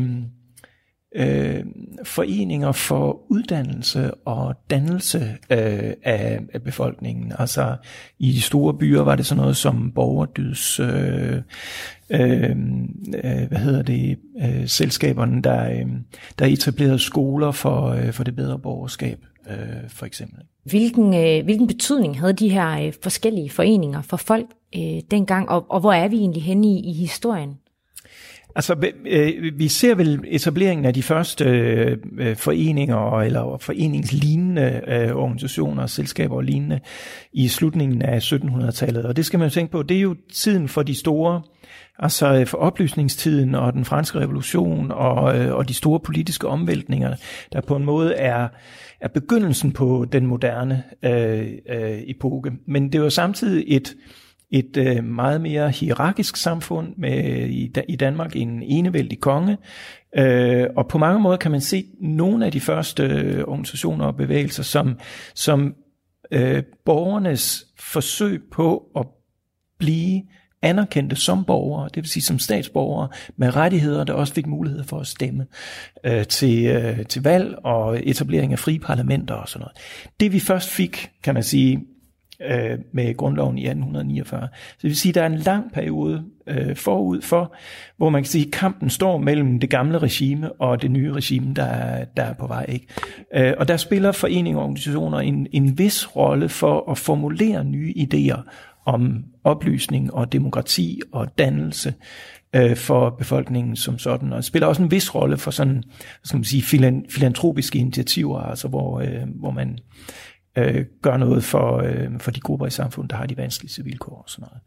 øh, foreninger for uddannelse og dannelse øh, af, af befolkningen. Altså i de store byer var det sådan noget som borgerdyds, øh, øh, øh, hvad hedder det, øh, selskaberne, der, øh, der etablerede skoler for, øh, for det bedre borgerskab, øh, for eksempel. Hvilken, øh, hvilken betydning havde de her øh, forskellige foreninger for folk øh, dengang, og, og hvor er vi egentlig henne i, i historien? Altså, øh, vi ser vel etableringen af de første øh, foreninger eller foreningslignende øh, organisationer, selskaber og lignende i slutningen af 1700-tallet. Og det skal man jo tænke på, det er jo tiden for de store, altså for oplysningstiden og den franske revolution og, øh, og de store politiske omvæltninger, der på en måde er er begyndelsen på den moderne øh, øh, epoke. Men det var samtidig et, et øh, meget mere hierarkisk samfund med i, i Danmark en enevældig konge. Øh, og på mange måder kan man se nogle af de første øh, organisationer og bevægelser som, som øh, borgernes forsøg på at blive anerkendte som borgere, det vil sige som statsborgere, med rettigheder, der også fik mulighed for at stemme øh, til, øh, til valg og etablering af frie parlamenter og sådan noget. Det vi først fik, kan man sige, øh, med grundloven i 1849. Så det vil sige, at der er en lang periode øh, forud for, hvor man kan sige, at kampen står mellem det gamle regime og det nye regime, der er, der er på vej. Ikke? Øh, og der spiller foreninger og organisationer en, en vis rolle for at formulere nye idéer om oplysning og demokrati og dannelse øh, for befolkningen som sådan, og spiller også en vis rolle for sådan, skal man sige, filantropiske initiativer, altså hvor, øh, hvor man øh, gør noget for, øh, for de grupper i samfundet, der har de vanskeligste vilkår og sådan noget.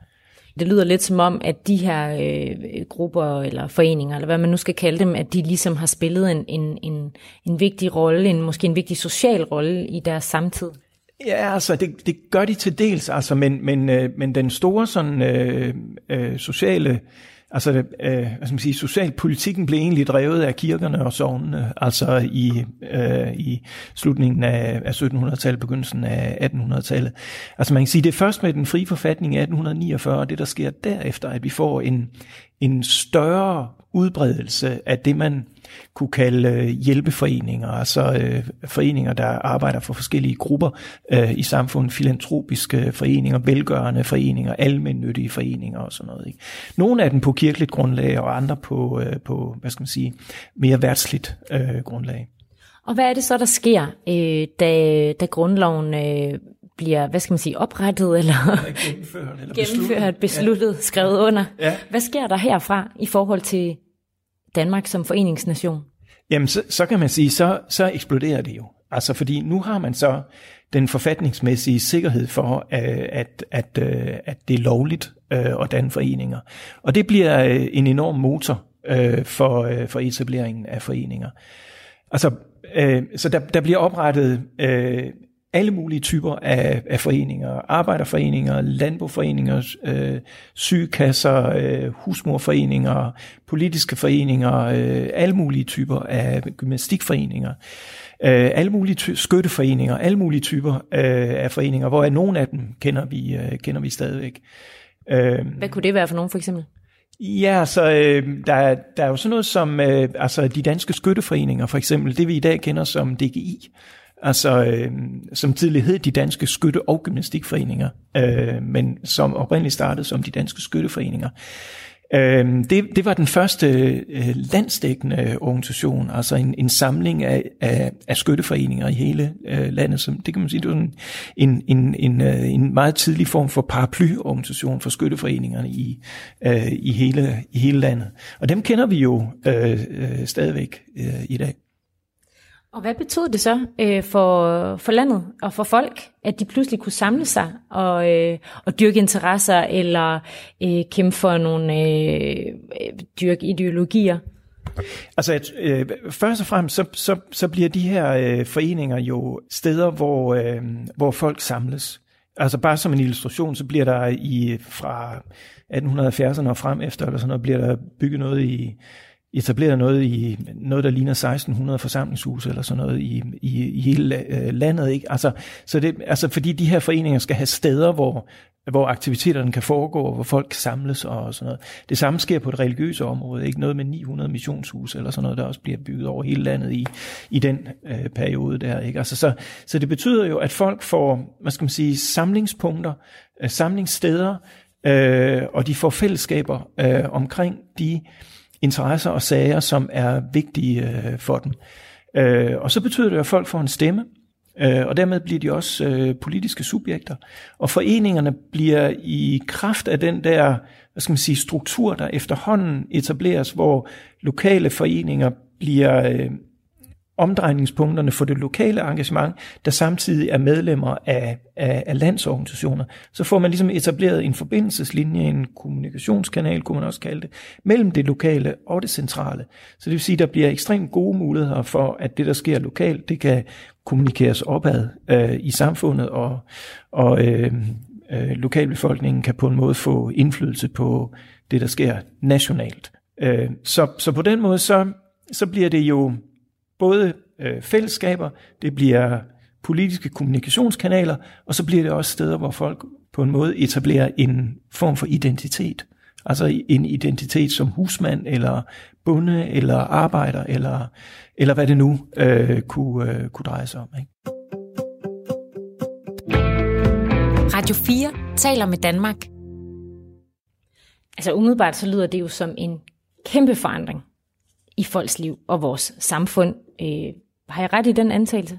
Det lyder lidt som om, at de her øh, grupper eller foreninger, eller hvad man nu skal kalde dem, at de ligesom har spillet en, en, en, en vigtig rolle, en, måske en vigtig social rolle i deres samtid. Ja, altså det, det gør de til dels, altså, men, men, øh, men den store sådan, øh, øh, sociale Altså, øh, hvad skal man sige, socialpolitikken blev egentlig drevet af kirkerne og sovnene, altså i, øh, i slutningen af, af 1700-tallet, begyndelsen af 1800-tallet. Altså man kan sige, det er først med den frie forfatning af 1849, det der sker derefter, at vi får en, en større udbredelse af det, man kunne kalde øh, hjælpeforeninger, altså øh, foreninger, der arbejder for forskellige grupper øh, i samfundet, filantropiske foreninger, velgørende foreninger, almennyttige foreninger og sådan noget. Ikke? Nogle af dem på kirkeligt grundlag, og andre på, øh, på hvad skal man sige, mere værtsligt øh, grundlag. Og hvad er det så, der sker, øh, da, da grundloven øh, bliver, hvad skal man sige, oprettet eller gennemført, eller (laughs) gennemført besluttet, besluttet ja. skrevet under? Ja. Hvad sker der herfra i forhold til Danmark som foreningsnation? Jamen, så, så kan man sige, så, så eksploderer det jo. Altså, fordi nu har man så den forfatningsmæssige sikkerhed for, øh, at, at, øh, at det er lovligt øh, at danne foreninger. Og det bliver en enorm motor for, for etableringen af foreninger. Altså, så der, der bliver oprettet alle mulige typer af, af foreninger, arbejderforeninger, landboforeninger, øh, sygekasser, øh, husmorforeninger, politiske foreninger, øh, alle mulige typer af gymnastikforeninger, øh, alle mulige ty- skytteforeninger, alle mulige typer øh, af foreninger, hvor nogle af dem kender vi, øh, kender vi stadigvæk. Øh, Hvad kunne det være for nogen for eksempel? Ja, så øh, der, der er jo sådan noget som øh, altså de danske skytteforeninger, for eksempel, det vi i dag kender som DGI, altså øh, som tidligere hed de danske skytte- og gymnastikforeninger, øh, men som oprindeligt startede som de danske skytteforeninger. Øh, det, det var den første øh, landsdækkende organisation, altså en, en samling af, af, af skytteforeninger i hele øh, landet. Som, det kan man sige, det var en, en, en, en, øh, en meget tidlig form for paraplyorganisation for skytteforeningerne i, øh, i, hele, i hele landet. Og dem kender vi jo øh, øh, stadigvæk øh, i dag. Og hvad betød det så øh, for, for landet og for folk, at de pludselig kunne samle sig og, øh, og dyrke interesser eller øh, kæmpe for nogle øh, dyrke ideologier? Altså øh, først og fremmest så, så, så bliver de her øh, foreninger jo steder, hvor, øh, hvor folk samles. Altså bare som en illustration, så bliver der i fra 1870'erne og frem efter, eller sådan noget, bliver der bygget noget i etableret noget i noget, der ligner 1600 forsamlingshuse eller sådan noget i, i, i hele øh, landet. Ikke? Altså, så det, altså, fordi de her foreninger skal have steder, hvor, hvor aktiviteterne kan foregå, og hvor folk kan samles og sådan noget. Det samme sker på det religiøse område. Ikke noget med 900 missionshuse eller sådan noget, der også bliver bygget over hele landet i, i den øh, periode der. Ikke? Altså, så, så det betyder jo, at folk får, hvad skal man sige, samlingspunkter, øh, samlingssteder, øh, og de får fællesskaber øh, omkring de interesser og sager, som er vigtige øh, for dem. Øh, og så betyder det, at folk får en stemme, øh, og dermed bliver de også øh, politiske subjekter. Og foreningerne bliver i kraft af den der hvad skal man sige, struktur, der efterhånden etableres, hvor lokale foreninger bliver øh, omdrejningspunkterne for det lokale engagement, der samtidig er medlemmer af, af, af landsorganisationer, så får man ligesom etableret en forbindelseslinje, en kommunikationskanal, kunne man også kalde det, mellem det lokale og det centrale. Så det vil sige, at der bliver ekstremt gode muligheder for, at det, der sker lokalt, det kan kommunikeres opad øh, i samfundet og, og, øh, øh, lokalbefolkningen kan på en måde få indflydelse på det, der sker nationalt. Øh, så, så på den måde, så, så bliver det jo både øh, fællesskaber, det bliver politiske kommunikationskanaler, og så bliver det også steder, hvor folk på en måde etablerer en form for identitet. Altså en identitet som husmand, eller bonde, eller arbejder, eller, eller hvad det nu øh, kunne, øh, kunne dreje sig om. Ikke? Radio 4 taler med Danmark. Altså umiddelbart så lyder det jo som en kæmpe forandring i folks liv og vores samfund. Øh, har jeg ret i den antagelse?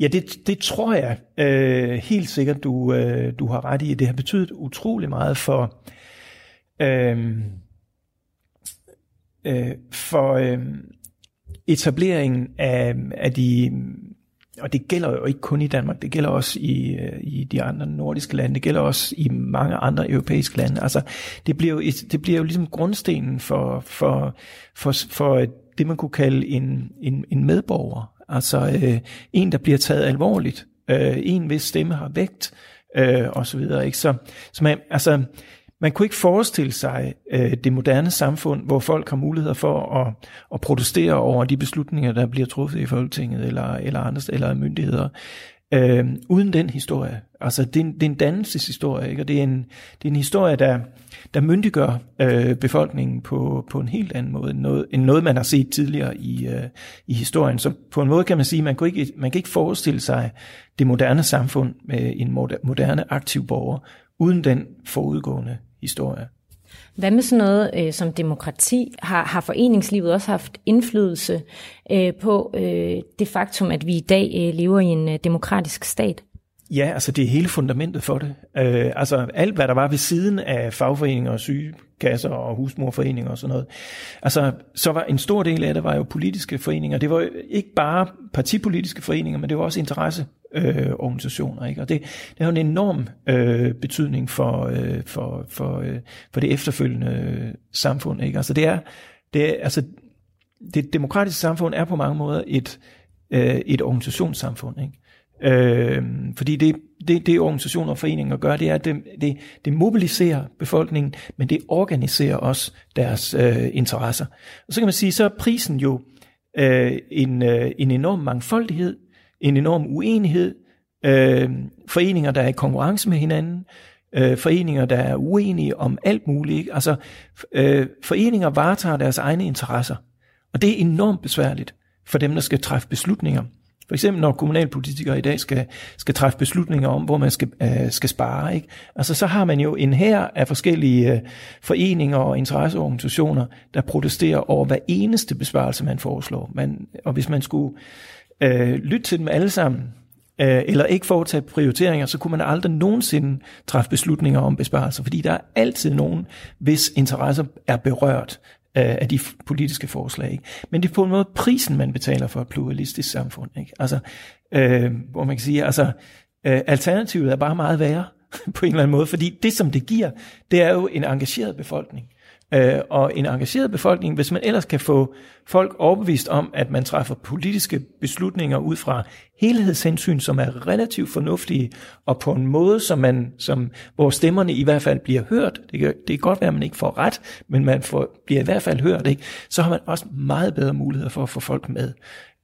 Ja, det, det tror jeg øh, helt sikkert, du, øh, du har ret i. Det har betydet utrolig meget for, øh, øh, for øh, etableringen af, af de og det gælder jo ikke kun i Danmark, det gælder også i, øh, i de andre nordiske lande, det gælder også i mange andre europæiske lande. Altså, det bliver jo, det bliver jo ligesom grundstenen for, for, for, for det, man kunne kalde en, en, en medborger. Altså øh, en, der bliver taget alvorligt, øh, en hvis stemme har vægt, øh, og så videre. Ikke? Så, så man, altså, man kunne ikke forestille sig øh, det moderne samfund, hvor folk har muligheder for at, at protestere over de beslutninger, der bliver truffet i Folketinget eller, eller andre eller myndigheder, øh, uden den historie. Altså det er en, det er en dannelseshistorie, ikke? og det er en, det er en historie, der, der myndiggør øh, befolkningen på, på en helt anden måde, end noget, end noget man har set tidligere i, øh, i historien. Så på en måde kan man sige, man kan ikke, man kan ikke forestille sig det moderne samfund med en moderne aktiv borger, uden den forudgående historie. Hvad med sådan noget øh, som demokrati? Har, har foreningslivet også haft indflydelse øh, på øh, det faktum, at vi i dag øh, lever i en øh, demokratisk stat? Ja, altså det er hele fundamentet for det. Øh, altså alt, hvad der var ved siden af fagforeninger og sygekasser og husmorforeninger og sådan noget. Altså, så var en stor del af det var jo politiske foreninger. Det var jo ikke bare partipolitiske foreninger, men det var også interesseorganisationer. øh. Ikke? Og det, det har en enorm øh, betydning for, øh, for, for, øh, for det efterfølgende øh, samfund. Ikke? Altså det er, det er, altså det demokratiske samfund er på mange måder et, øh, et organisationssamfund. Ikke? Øh, fordi det, det, det organisationer og foreninger gør, det er, at det, det, det mobiliserer befolkningen, men det organiserer også deres øh, interesser. Og så kan man sige, så er prisen jo øh, en, øh, en enorm mangfoldighed, en enorm uenighed, øh, foreninger, der er i konkurrence med hinanden, øh, foreninger, der er uenige om alt muligt. Altså, øh, foreninger varetager deres egne interesser, og det er enormt besværligt for dem, der skal træffe beslutninger. For eksempel når kommunalpolitikere i dag skal, skal træffe beslutninger om, hvor man skal, øh, skal spare. Ikke? Altså så har man jo en her af forskellige øh, foreninger og interesseorganisationer, der protesterer over hver eneste besparelse, man foreslår. Man, og hvis man skulle øh, lytte til dem alle sammen, øh, eller ikke foretage prioriteringer, så kunne man aldrig nogensinde træffe beslutninger om besparelser, fordi der er altid nogen, hvis interesser er berørt af de politiske forslag. Ikke? Men det er på en måde prisen, man betaler for et pluralistisk samfund. Ikke? Altså, øh, hvor man kan sige, altså, øh, alternativet er bare meget værre (laughs) på en eller anden måde, fordi det, som det giver, det er jo en engageret befolkning. Øh, og en engageret befolkning, hvis man ellers kan få folk overbevist om, at man træffer politiske beslutninger ud fra helhedshensyn, som er relativt fornuftige, og på en måde, som man, som, hvor stemmerne i hvert fald bliver hørt, det kan, det kan godt være, at man ikke får ret, men man får, bliver i hvert fald hørt, ikke? så har man også meget bedre muligheder for at få folk med.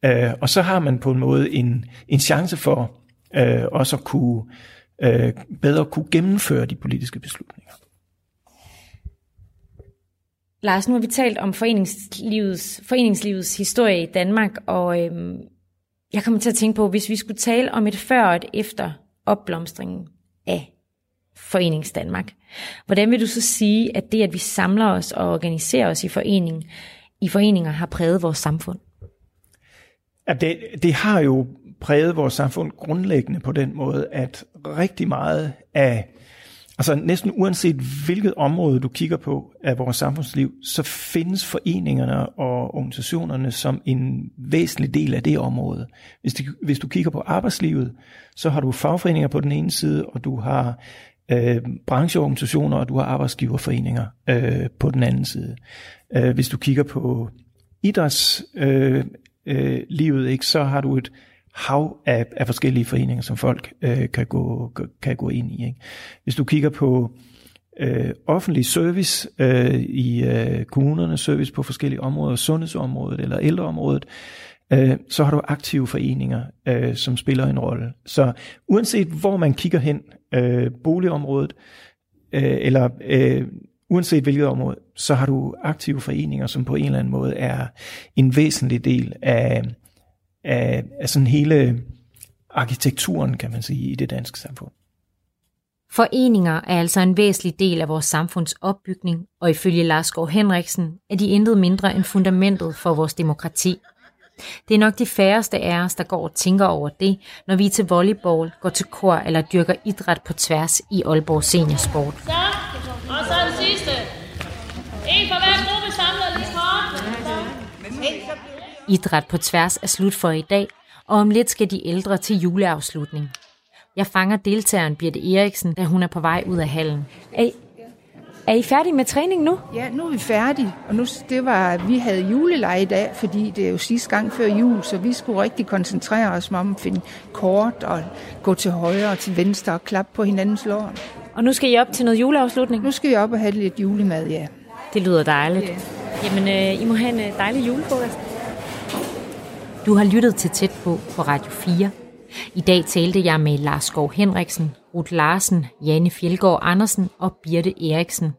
Øh, og så har man på en måde en, en chance for øh, også at kunne øh, bedre kunne gennemføre de politiske beslutninger. Lars, nu har vi talt om foreningslivets, foreningslivets historie i Danmark, og øhm, jeg kommer til at tænke på, hvis vi skulle tale om et før og et efter opblomstringen af Forenings Danmark. Hvordan vil du så sige, at det, at vi samler os og organiserer os i, forening, i foreninger, har præget vores samfund? Ja, det, det har jo præget vores samfund grundlæggende på den måde, at rigtig meget af Altså næsten uanset hvilket område du kigger på af vores samfundsliv, så findes foreningerne og organisationerne som en væsentlig del af det område. Hvis du, hvis du kigger på arbejdslivet, så har du fagforeninger på den ene side, og du har øh, brancheorganisationer, og du har arbejdsgiverforeninger øh, på den anden side. Øh, hvis du kigger på idrætslivet, øh, øh, livet, ikke, så har du et hav af, af forskellige foreninger, som folk øh, kan, gå, kan gå ind i. Ikke? Hvis du kigger på øh, offentlig service øh, i øh, kommunerne, service på forskellige områder, sundhedsområdet eller ældreområdet, øh, så har du aktive foreninger, øh, som spiller en rolle. Så uanset hvor man kigger hen, øh, boligområdet, øh, eller øh, uanset hvilket område, så har du aktive foreninger, som på en eller anden måde er en væsentlig del af, af, af sådan hele arkitekturen, kan man sige, i det danske samfund. Foreninger er altså en væsentlig del af vores samfunds opbygning, og ifølge Lars Gård Henriksen er de intet mindre end fundamentet for vores demokrati. Det er nok de færreste af os, der går og tænker over det, når vi er til volleyball, går til kor eller dyrker idræt på tværs i Aalborg Seniorsport. Så, og så den sidste. Idræt på tværs er slut for i dag, og om lidt skal de ældre til juleafslutning. Jeg fanger deltageren Birte Eriksen, da hun er på vej ud af hallen. Er I, er I færdige med træning nu? Ja, nu er vi færdige, og nu, det var, vi havde juleleje i dag, fordi det er jo sidste gang før jul, så vi skulle rigtig koncentrere os om at finde kort og gå til højre og til venstre og klappe på hinandens lår. Og nu skal I op til noget juleafslutning? Nu skal vi op og have lidt julemad, ja. Det lyder dejligt. Ja. Jamen, øh, I må have en øh, dejlig julefrokost. Du har lyttet til Tæt på på Radio 4. I dag talte jeg med Lars Skov Henriksen, Ruth Larsen, Janne Fjeldgaard Andersen og Birte Eriksen.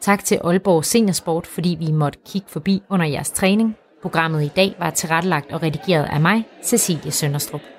Tak til Aalborg Seniorsport, fordi vi måtte kigge forbi under jeres træning. Programmet i dag var tilrettelagt og redigeret af mig, Cecilie Sønderstrup.